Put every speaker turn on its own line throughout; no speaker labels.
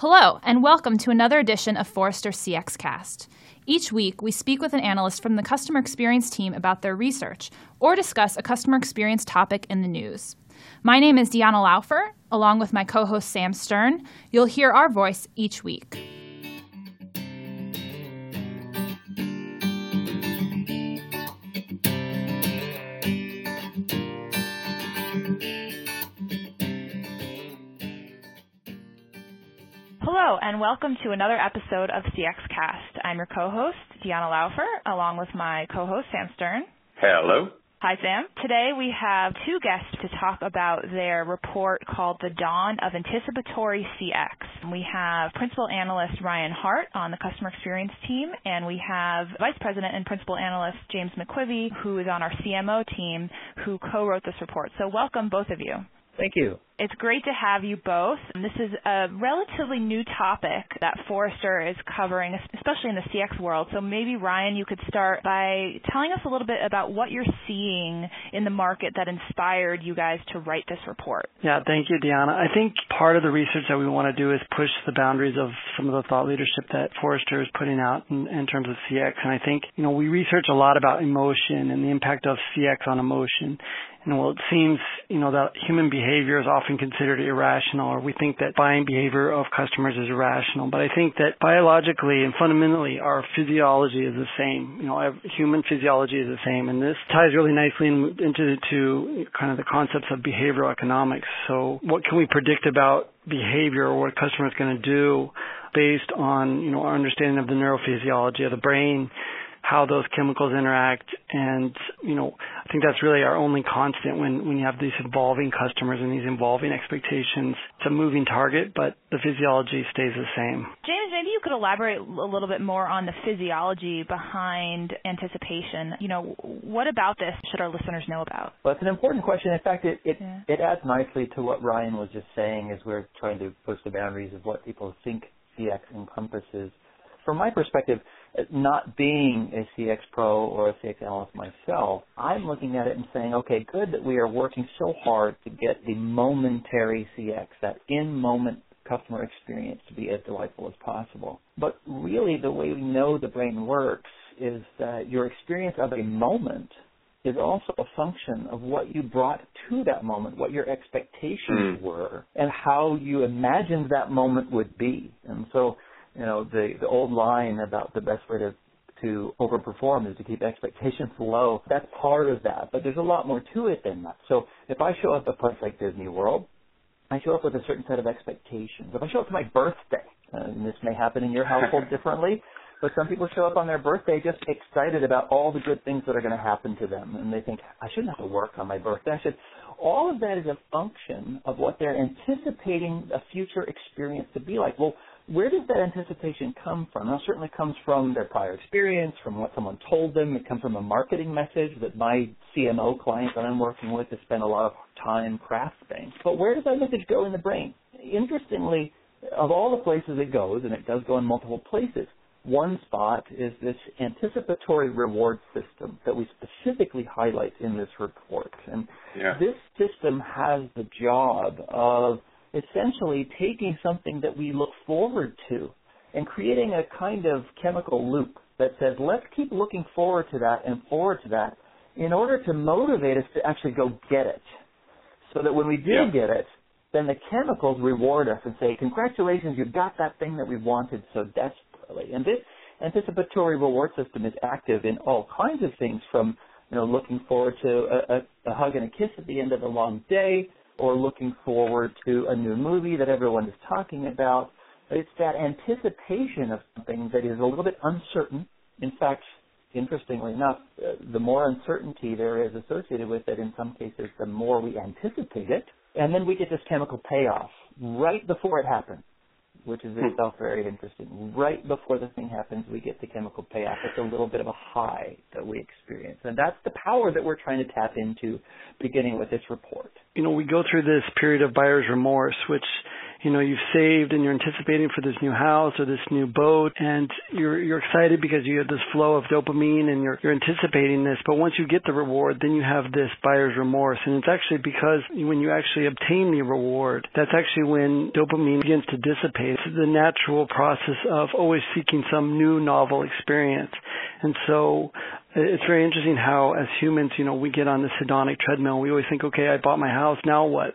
Hello, and welcome to another edition of Forrester CX Cast. Each week, we speak with an analyst from the customer experience team about their research or discuss a customer experience topic in the news. My name is Deanna Laufer, along with my co host Sam Stern. You'll hear our voice each week. And welcome to another episode of CX Cast. I'm your co-host, Deanna Laufer, along with my co-host, Sam Stern.
Hello.
Hi, Sam. Today we have two guests to talk about their report called The Dawn of Anticipatory CX. We have Principal Analyst Ryan Hart on the Customer Experience team, and we have Vice President and Principal Analyst James McQuivey, who is on our CMO team, who co-wrote this report. So welcome, both of you.
Thank you.
It's great to have you both. This is a relatively new topic that Forrester is covering, especially in the CX world. So maybe Ryan, you could start by telling us a little bit about what you're seeing in the market that inspired you guys to write this report.
Yeah, thank you, Deanna. I think part of the research that we want to do is push the boundaries of some of the thought leadership that Forrester is putting out in, in terms of CX. And I think, you know, we research a lot about emotion and the impact of CX on emotion. And well, it seems, you know, that human behavior is often considered irrational, or we think that buying behavior of customers is irrational. But I think that biologically and fundamentally, our physiology is the same. You know, human physiology is the same, and this ties really nicely in, into to kind of the concepts of behavioral economics. So, what can we predict about behavior or what a customer is going to do based on, you know, our understanding of the neurophysiology of the brain? How those chemicals interact. And you know I think that's really our only constant when when you have these evolving customers and these evolving expectations. It's a moving target but the physiology stays the same.
James maybe you could elaborate a little bit more on the physiology behind anticipation. You know what about this should our listeners know about?
Well it's an important question. In fact it it, yeah. it adds nicely to what Ryan was just saying as we're trying to push the boundaries of what people think CX encompasses. From my perspective not being a CX pro or a CX analyst myself, I'm looking at it and saying, okay, good that we are working so hard to get the momentary CX, that in-moment customer experience to be as delightful as possible. But really the way we know the brain works is that your experience of a moment is also a function of what you brought to that moment, what your expectations mm. were, and how you imagined that moment would be. And so you know, the, the old line about the best way to to overperform is to keep expectations low. That's part of that, but there's a lot more to it than that. So if I show up at a place like Disney World, I show up with a certain set of expectations. If I show up to my birthday, and this may happen in your household differently, but some people show up on their birthday just excited about all the good things that are going to happen to them, and they think I shouldn't have to work on my birthday. I should. All of that is a function of what they're anticipating a future experience to be like. Well, where does that anticipation come from? It certainly comes from their prior experience, from what someone told them. It comes from a marketing message that my CMO client that I'm working with has spent a lot of time crafting. But where does that message go in the brain? Interestingly, of all the places it goes, and it does go in multiple places, one spot is this anticipatory reward system that we specifically highlight in this report. And yeah. this system has the job of essentially taking something that we look forward to and creating a kind of chemical loop that says, let's keep looking forward to that and forward to that in order to motivate us to actually go get it. So that when we do yeah. get it, then the chemicals reward us and say, congratulations, you've got that thing that we wanted so desperately. And this anticipatory reward system is active in all kinds of things from, you know, looking forward to a, a, a hug and a kiss at the end of a long day or looking forward to a new movie that everyone is talking about. It's that anticipation of something that is a little bit uncertain. In fact, interestingly enough, uh, the more uncertainty there is associated with it, in some cases, the more we anticipate it. And then we get this chemical payoff right before it happens which is hmm. itself very interesting. Right before the thing happens, we get the chemical payoff. It's a little bit of a high that we experience. And that's the power that we're trying to tap into beginning with this report.
You know, we go through this period of buyer's remorse, which you know, you've saved and you're anticipating for this new house or this new boat and you're, you're excited because you have this flow of dopamine and you're, you're anticipating this. But once you get the reward, then you have this buyer's remorse. And it's actually because when you actually obtain the reward, that's actually when dopamine begins to dissipate. It's the natural process of always seeking some new novel experience. And so it's very interesting how as humans, you know, we get on this hedonic treadmill. We always think, okay, I bought my house, now what?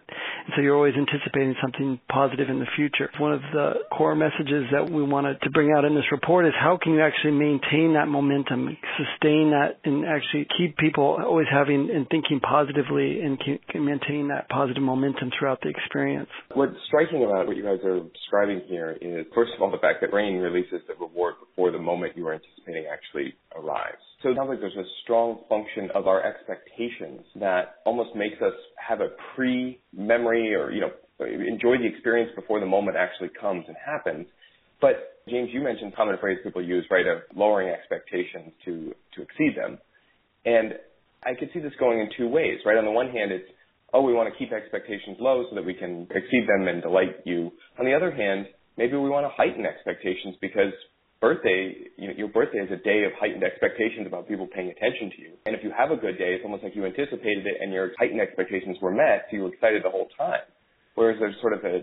So you're always anticipating something positive in the future. One of the core messages that we wanted to bring out in this report is how can you actually maintain that momentum, sustain that, and actually keep people always having and thinking positively and maintain that positive momentum throughout the experience.
What's striking about what you guys are describing here is, first of all, the fact that brain releases the reward before the moment you are anticipating actually arrives. So it sounds like there's a strong function of our expectations that almost makes us have a pre-memory or, you know, enjoy the experience before the moment actually comes and happens. But James, you mentioned common phrase people use, right, of lowering expectations to, to exceed them. And I could see this going in two ways, right? On the one hand, it's, oh, we want to keep expectations low so that we can exceed them and delight you. On the other hand, maybe we want to heighten expectations because birthday, you know, your birthday is a day of heightened expectations about people paying attention to you. And if you have a good day, it's almost like you anticipated it and your heightened expectations were met, so you were excited the whole time. Whereas there's sort of a,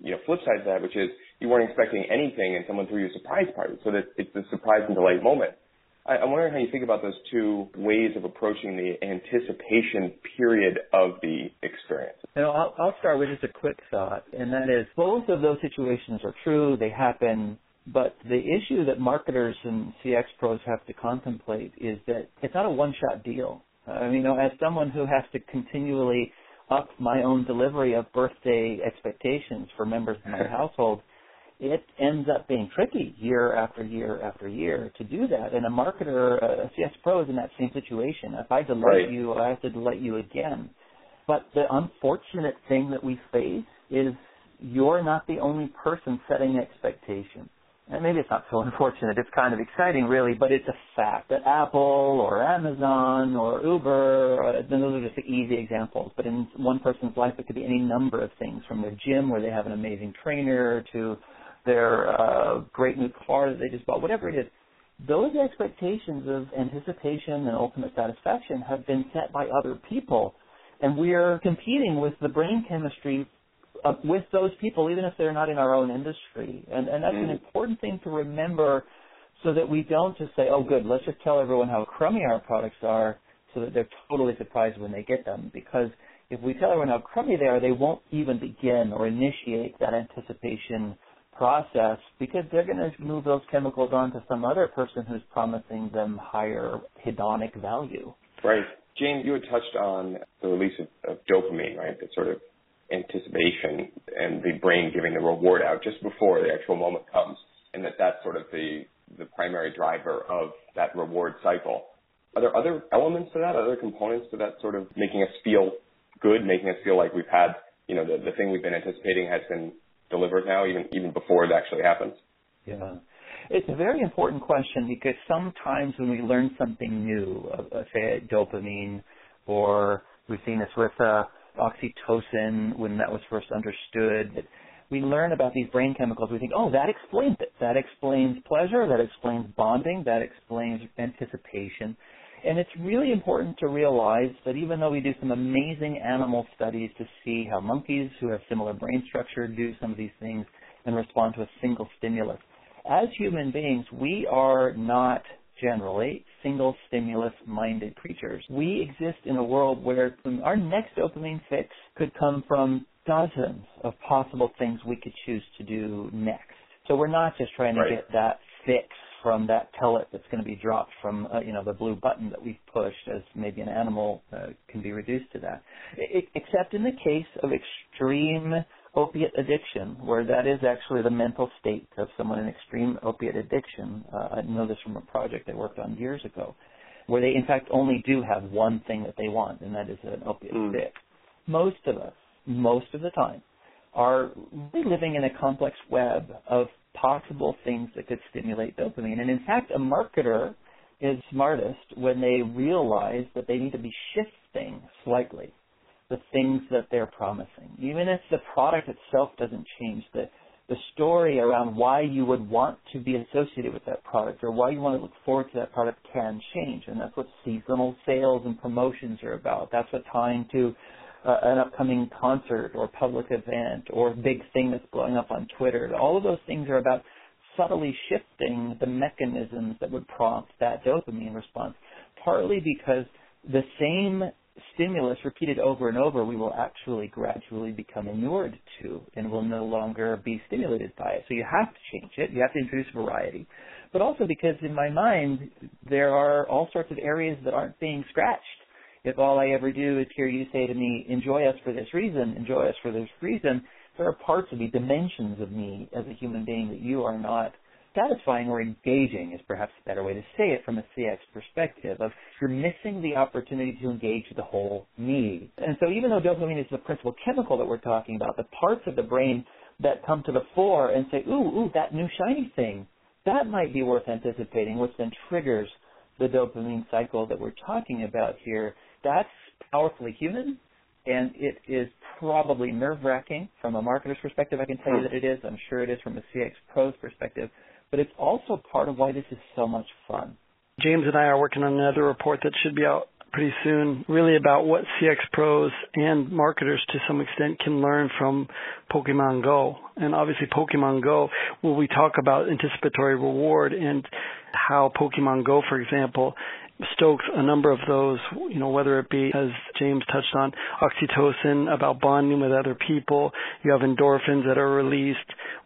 you know, flip side to that, which is you weren't expecting anything and someone threw you a surprise party. So that it's the surprise and delight moment. I, I'm wondering how you think about those two ways of approaching the anticipation period of the experience.
You know, I'll, I'll start with just a quick thought, and that is both of those situations are true. They happen but the issue that marketers and CX pros have to contemplate is that it's not a one-shot deal. I mean, you know, as someone who has to continually up my own delivery of birthday expectations for members of my household, it ends up being tricky year after year after year to do that. And a marketer, a CX pro is in that same situation. If I delight right. you, I have to delight you again. But the unfortunate thing that we face is you're not the only person setting expectations and maybe it's not so unfortunate, it's kind of exciting really, but it's a fact that Apple or Amazon or Uber, uh, those are just easy examples, but in one person's life it could be any number of things from their gym where they have an amazing trainer to their uh, great new car that they just bought, whatever it is. Those expectations of anticipation and ultimate satisfaction have been set by other people, and we're competing with the brain chemistry uh, with those people, even if they're not in our own industry. And, and that's mm. an important thing to remember so that we don't just say, oh, good, let's just tell everyone how crummy our products are so that they're totally surprised when they get them. Because if we tell everyone how crummy they are, they won't even begin or initiate that anticipation process because they're going to move those chemicals on to some other person who's promising them higher hedonic value.
Right. James, you had touched on the release of, of dopamine, right? That sort of anticipation and the brain giving the reward out just before the actual moment comes, and that that's sort of the the primary driver of that reward cycle. Are there other elements to that, other components to that sort of making us feel good, making us feel like we've had, you know, the, the thing we've been anticipating has been delivered now, even even before it actually happens?
Yeah. It's a very important question because sometimes when we learn something new, uh, say dopamine, or we've seen this with uh, oxytocin when that was first understood. We learn about these brain chemicals. We think, oh, that explains it. That explains pleasure. That explains bonding. That explains anticipation. And it's really important to realize that even though we do some amazing animal studies to see how monkeys who have similar brain structure do some of these things and respond to a single stimulus, as human beings, we are not generally single stimulus minded creatures. We exist in a world where our next dopamine fix could come from dozens of possible things we could choose to do next. So we're not just trying to get that fix from that pellet that's going to be dropped from uh, you know the blue button that we've pushed as maybe an animal uh, can be reduced to that. Except in the case of extreme opiate addiction, where that is actually the mental state of someone in extreme opiate addiction. Uh, I know this from a project I worked on years ago, where they in fact only do have one thing that they want, and that is an opiate mm. fix. Most of us, most of the time, are really living in a complex web of possible things that could stimulate dopamine. And in fact, a marketer is smartest when they realize that they need to be shifting slightly the things that they're promising. Even if the product itself doesn't change, the the story around why you would want to be associated with that product or why you want to look forward to that product can change. And that's what seasonal sales and promotions are about. That's what tying to uh, an upcoming concert or public event or big thing that's blowing up on Twitter. All of those things are about subtly shifting the mechanisms that would prompt that dopamine response, partly because the same stimulus repeated over and over, we will actually gradually become inured to and will no longer be stimulated by it. So you have to change it. You have to introduce variety. But also because in my mind, there are all sorts of areas that aren't being scratched. If all I ever do is hear you say to me, enjoy us for this reason, enjoy us for this reason, there are parts of me, dimensions of me as a human being that you are not satisfying or engaging is perhaps a better way to say it from a CX perspective of you're missing the opportunity to engage the whole need. And so even though dopamine is the principal chemical that we're talking about, the parts of the brain that come to the fore and say, ooh, ooh, that new shiny thing, that might be worth anticipating, which then triggers the dopamine cycle that we're talking about here. That's powerfully human, and it is probably nerve wracking from a marketer's perspective. I can tell you hmm. that it is. I'm sure it is from a CX pro's perspective but it's also part of why this is so much fun.
James and I are working on another report that should be out pretty soon, really about what CX pros and marketers to some extent can learn from Pokemon Go. And obviously Pokemon Go, where we talk about anticipatory reward and how Pokemon Go, for example, stokes a number of those, you know, whether it be, as James touched on, oxytocin about bonding with other people. You have endorphins that are released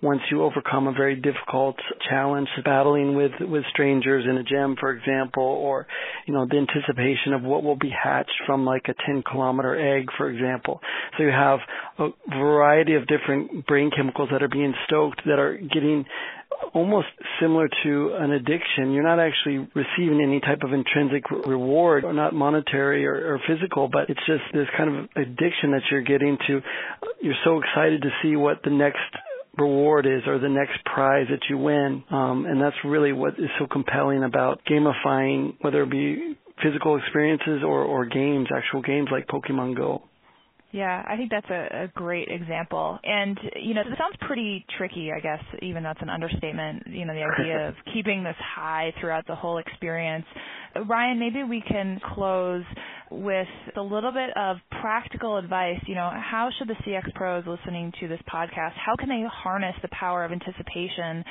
once you overcome a very difficult challenge, battling with, with strangers in a gym, for example, or, you know, the anticipation of what will be hatched from like a 10 kilometer egg, for example. So you have a variety of different brain chemicals that are being stoked that are getting almost similar to an addiction. You're not actually receiving any type of intrinsic reward, or not monetary or, or physical, but it's just this kind of addiction that you're getting to. You're so excited to see what the next reward is or the next prize that you win. Um, and that's really what is so compelling about gamifying, whether it be physical experiences or, or games, actual games like Pokemon Go.
Yeah, I think that's a, a great example. And, you know, it sounds pretty tricky, I guess, even that's an understatement, you know, the idea of keeping this high throughout the whole experience. Ryan, maybe we can close with a little bit of practical advice. You know, how should the CX pros listening to this podcast, how can they harness the power of anticipation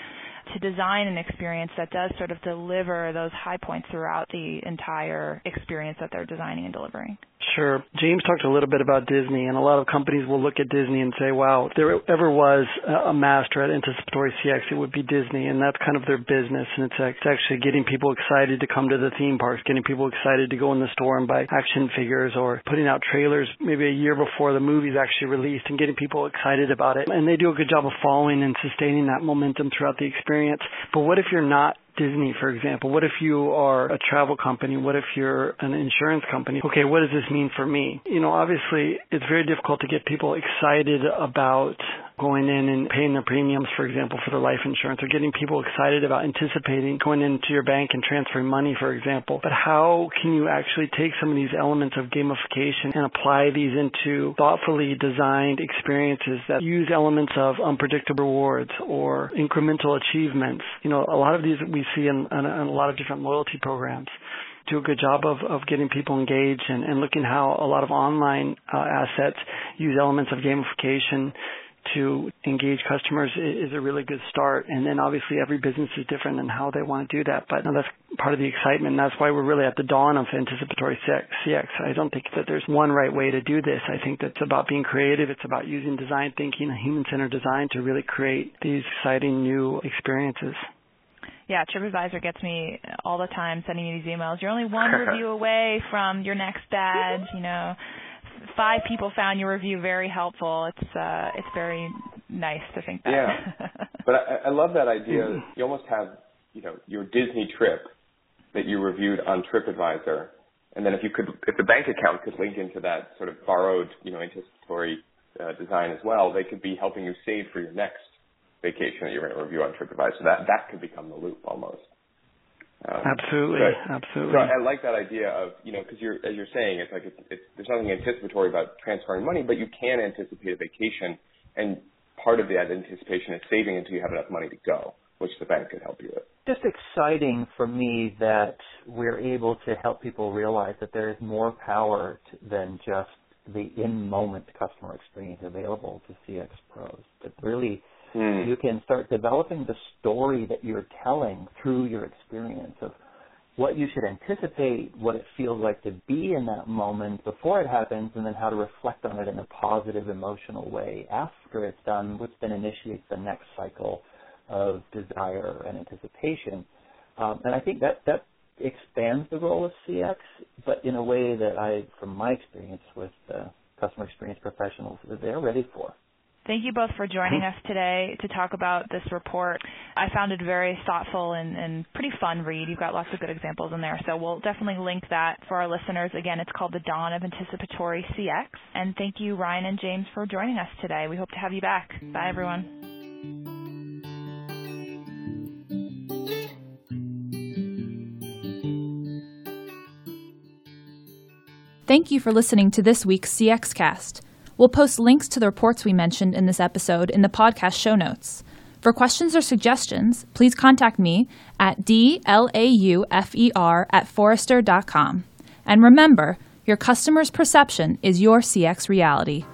to design an experience that does sort of deliver those high points throughout the entire experience that they're designing and delivering?
Sure. James talked a little bit about Disney, and a lot of companies will look at Disney and say, wow, if there ever was a master at anticipatory CX, it would be Disney, and that's kind of their business. And it's actually getting people excited to come to the theme parks, getting people excited to go in the store and buy action figures, or putting out trailers maybe a year before the movie's actually released and getting people excited about it. And they do a good job of following and sustaining that momentum throughout the experience. But what if you're not Disney, for example? What if you are a travel company? What if you're an insurance company? Okay, what does this mean for me? You know, obviously, it's very difficult to get people excited about going in and paying their premiums, for example, for their life insurance, or getting people excited about anticipating going into your bank and transferring money, for example. But how can you actually take some of these elements of gamification and apply these into thoughtfully designed experiences that use elements of unpredictable rewards or incremental achievements? You know, a lot of these we see in, in, in a lot of different loyalty programs do a good job of, of getting people engaged and, and looking how a lot of online uh, assets use elements of gamification to engage customers is a really good start. And then obviously every business is different in how they want to do that. But that's part of the excitement. And that's why we're really at the dawn of anticipatory CX. I don't think that there's one right way to do this. I think that's about being creative. It's about using design thinking and human-centered design to really create these exciting new experiences
yeah, TripAdvisor gets me all the time sending me these emails. You're only one review away from your next badge. You know, five people found your review very helpful. It's uh, it's very nice to think that.
Yeah, but I, I love that idea. You almost have you know your Disney trip that you reviewed on TripAdvisor, and then if you could, if the bank account could link into that sort of borrowed you know anticipatory uh, design as well, they could be helping you save for your next vacation that you're going to review on TripAdvisor. That that could become the loop almost.
Um, absolutely, but, absolutely.
So I, I, like that idea of you know because you're as you're saying it's like it's, it's, there's nothing anticipatory about transferring money, but you can anticipate a vacation, and part of that anticipation is saving until you have enough money to go, which the bank can help you with.
Just exciting for me that we're able to help people realize that there is more power to, than just the in-moment customer experience available to CX pros. That really Mm. You can start developing the story that you're telling through your experience of what you should anticipate, what it feels like to be in that moment before it happens, and then how to reflect on it in a positive emotional way after it's done, which then initiates the next cycle of desire and anticipation. Um, and I think that that expands the role of CX, but in a way that I, from my experience with uh, customer experience professionals, that they're ready for.
Thank you both for joining hmm. us today to talk about this report. I found it very thoughtful and, and, pretty fun read. You've got lots of good examples in there, so we'll definitely link that for our listeners. Again, it's called The Dawn of Anticipatory CX. And thank you, Ryan and James, for joining us today. We hope to have you back. Bye, everyone.
Thank you for listening to this week's CX Cast. We'll post links to the reports we mentioned in this episode in the podcast show notes. For questions or suggestions, please contact me at dlaufer at forrester.com. And remember, your customer's perception is your CX reality.